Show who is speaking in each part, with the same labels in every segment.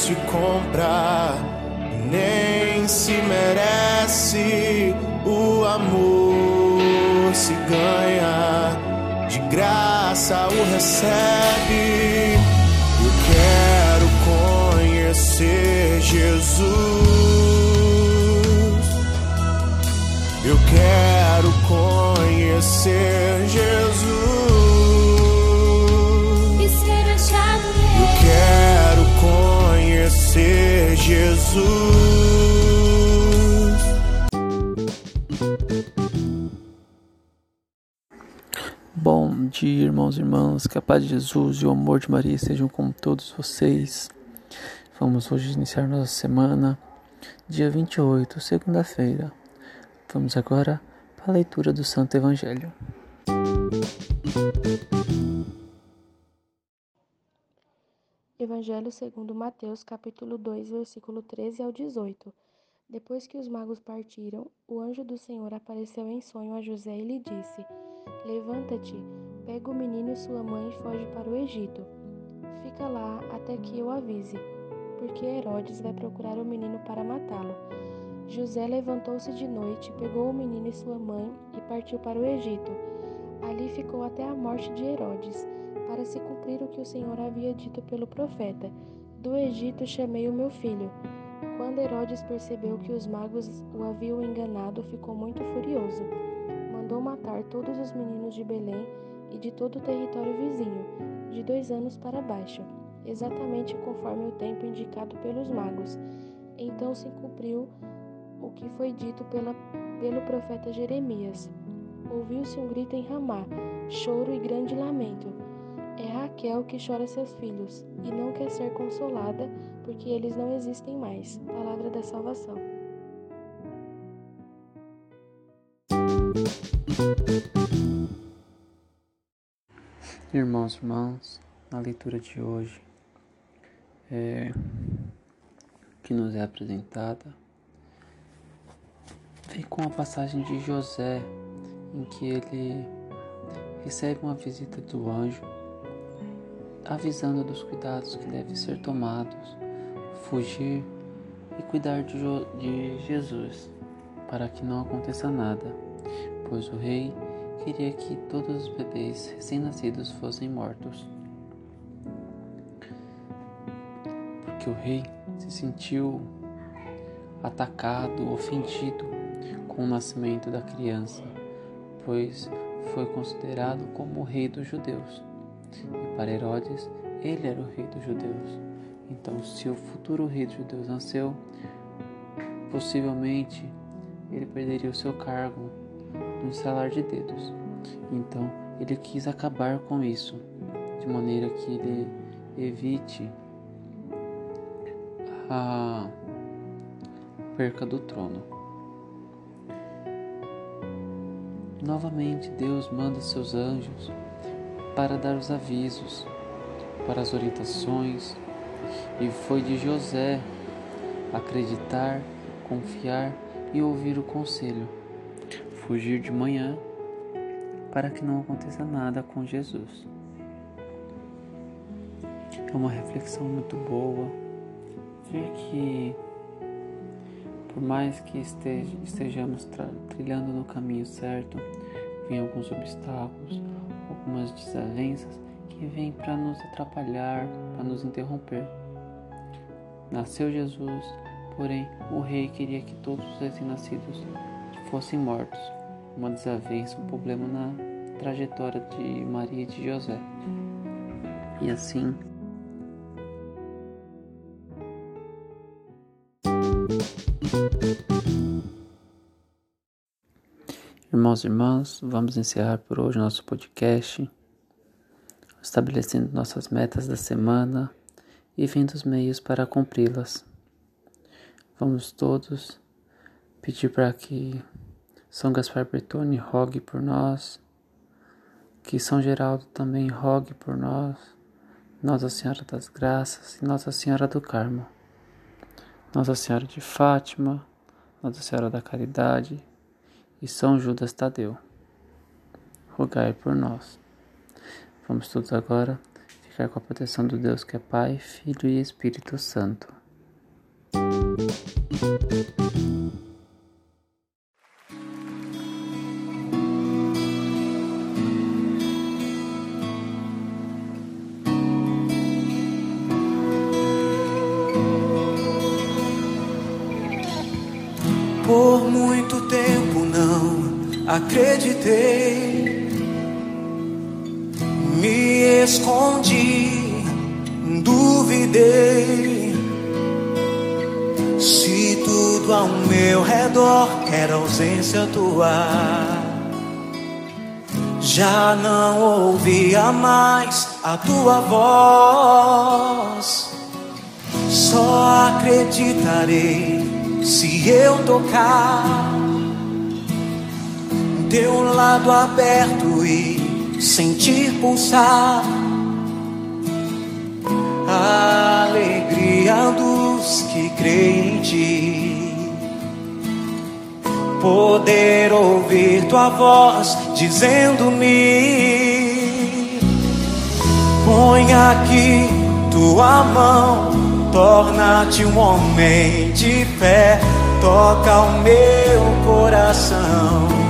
Speaker 1: Se compra, nem se merece. O amor se ganha, de graça o recebe. Eu quero conhecer Jesus. Jesus.
Speaker 2: Bom dia, irmãos e irmãs, que a paz de Jesus e o amor de Maria sejam com todos vocês. Vamos hoje iniciar nossa semana, dia 28, segunda-feira. Vamos agora para a leitura do Santo Evangelho.
Speaker 3: Evangelho segundo Mateus, capítulo 2, versículo 13 ao 18. Depois que os magos partiram, o anjo do Senhor apareceu em sonho a José e lhe disse: Levanta-te, pega o menino e sua mãe e foge para o Egito. Fica lá até que eu avise, porque Herodes vai procurar o menino para matá-lo. José levantou-se de noite, pegou o menino e sua mãe e partiu para o Egito. Ali ficou até a morte de Herodes para se cumprir o que o Senhor havia dito pelo profeta: Do Egito chamei o meu filho. Quando Herodes percebeu que os magos o haviam enganado, ficou muito furioso. Mandou matar todos os meninos de Belém e de todo o território vizinho, de dois anos para baixo, exatamente conforme o tempo indicado pelos magos. Então se cumpriu o que foi dito pela, pelo profeta Jeremias. Ouviu-se um grito em Ramá, choro e grande lamento é Raquel que chora seus filhos e não quer ser consolada porque eles não existem mais. Palavra da salvação.
Speaker 2: Irmãos, irmãs, na leitura de hoje é, que nos é apresentada, vem com a passagem de José, em que ele recebe uma visita do anjo avisando dos cuidados que devem ser tomados, fugir e cuidar de, de Jesus, para que não aconteça nada, pois o rei queria que todos os bebês recém-nascidos fossem mortos. Porque o rei se sentiu atacado, ofendido com o nascimento da criança, pois foi considerado como o rei dos judeus. E para Herodes, ele era o rei dos judeus. Então, se o futuro rei dos judeus nasceu, possivelmente ele perderia o seu cargo no salar de dedos. Então, ele quis acabar com isso, de maneira que ele evite a perca do trono. Novamente, Deus manda seus anjos para dar os avisos, para as orientações, e foi de José acreditar, confiar e ouvir o conselho, fugir de manhã para que não aconteça nada com Jesus. É uma reflexão muito boa ver que, por mais que estejamos trilhando no caminho certo, vem alguns obstáculos, algumas desavenças que vêm para nos atrapalhar, para nos interromper. Nasceu Jesus, porém o rei queria que todos os recém-nascidos fossem mortos. Uma desavença, um problema na trajetória de Maria e de José. E assim, Irmãos e irmãs, vamos encerrar por hoje nosso podcast, estabelecendo nossas metas da semana e vendo os meios para cumpri-las. Vamos todos pedir para que São Gaspar Bertone rogue por nós, que São Geraldo também rogue por nós, Nossa Senhora das Graças e Nossa Senhora do Carmo, Nossa Senhora de Fátima, Nossa Senhora da Caridade e São Judas Tadeu. Rogai por nós. Vamos todos agora ficar com a proteção do Deus que é Pai, Filho e Espírito Santo.
Speaker 4: Acreditei, me escondi, duvidei tudo ao meu redor era ausência tua. Já não ouvia mais a tua voz. Só acreditarei se eu tocar teu lado aberto e sentir pulsar a alegria dos que creem em ti poder ouvir tua voz dizendo-me: Põe aqui tua mão, torna-te um homem de fé, toca o meu coração.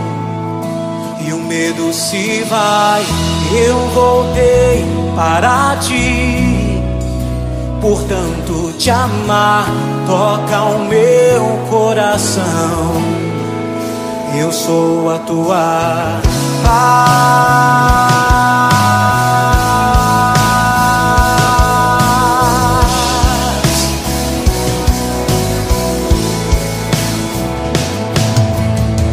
Speaker 4: E o medo se vai, eu voltei para ti. Portanto, te amar toca o meu coração eu sou a tua paz.